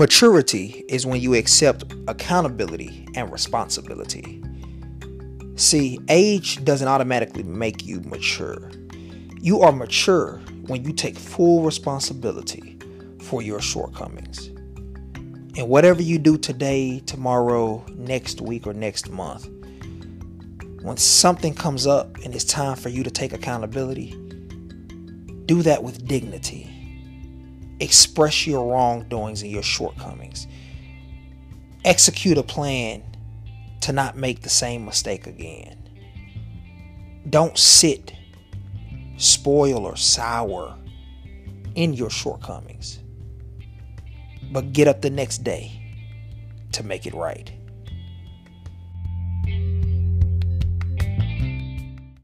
Maturity is when you accept accountability and responsibility. See, age doesn't automatically make you mature. You are mature when you take full responsibility for your shortcomings. And whatever you do today, tomorrow, next week, or next month, when something comes up and it's time for you to take accountability, do that with dignity. Express your wrongdoings and your shortcomings. Execute a plan to not make the same mistake again. Don't sit, spoil, or sour in your shortcomings, but get up the next day to make it right.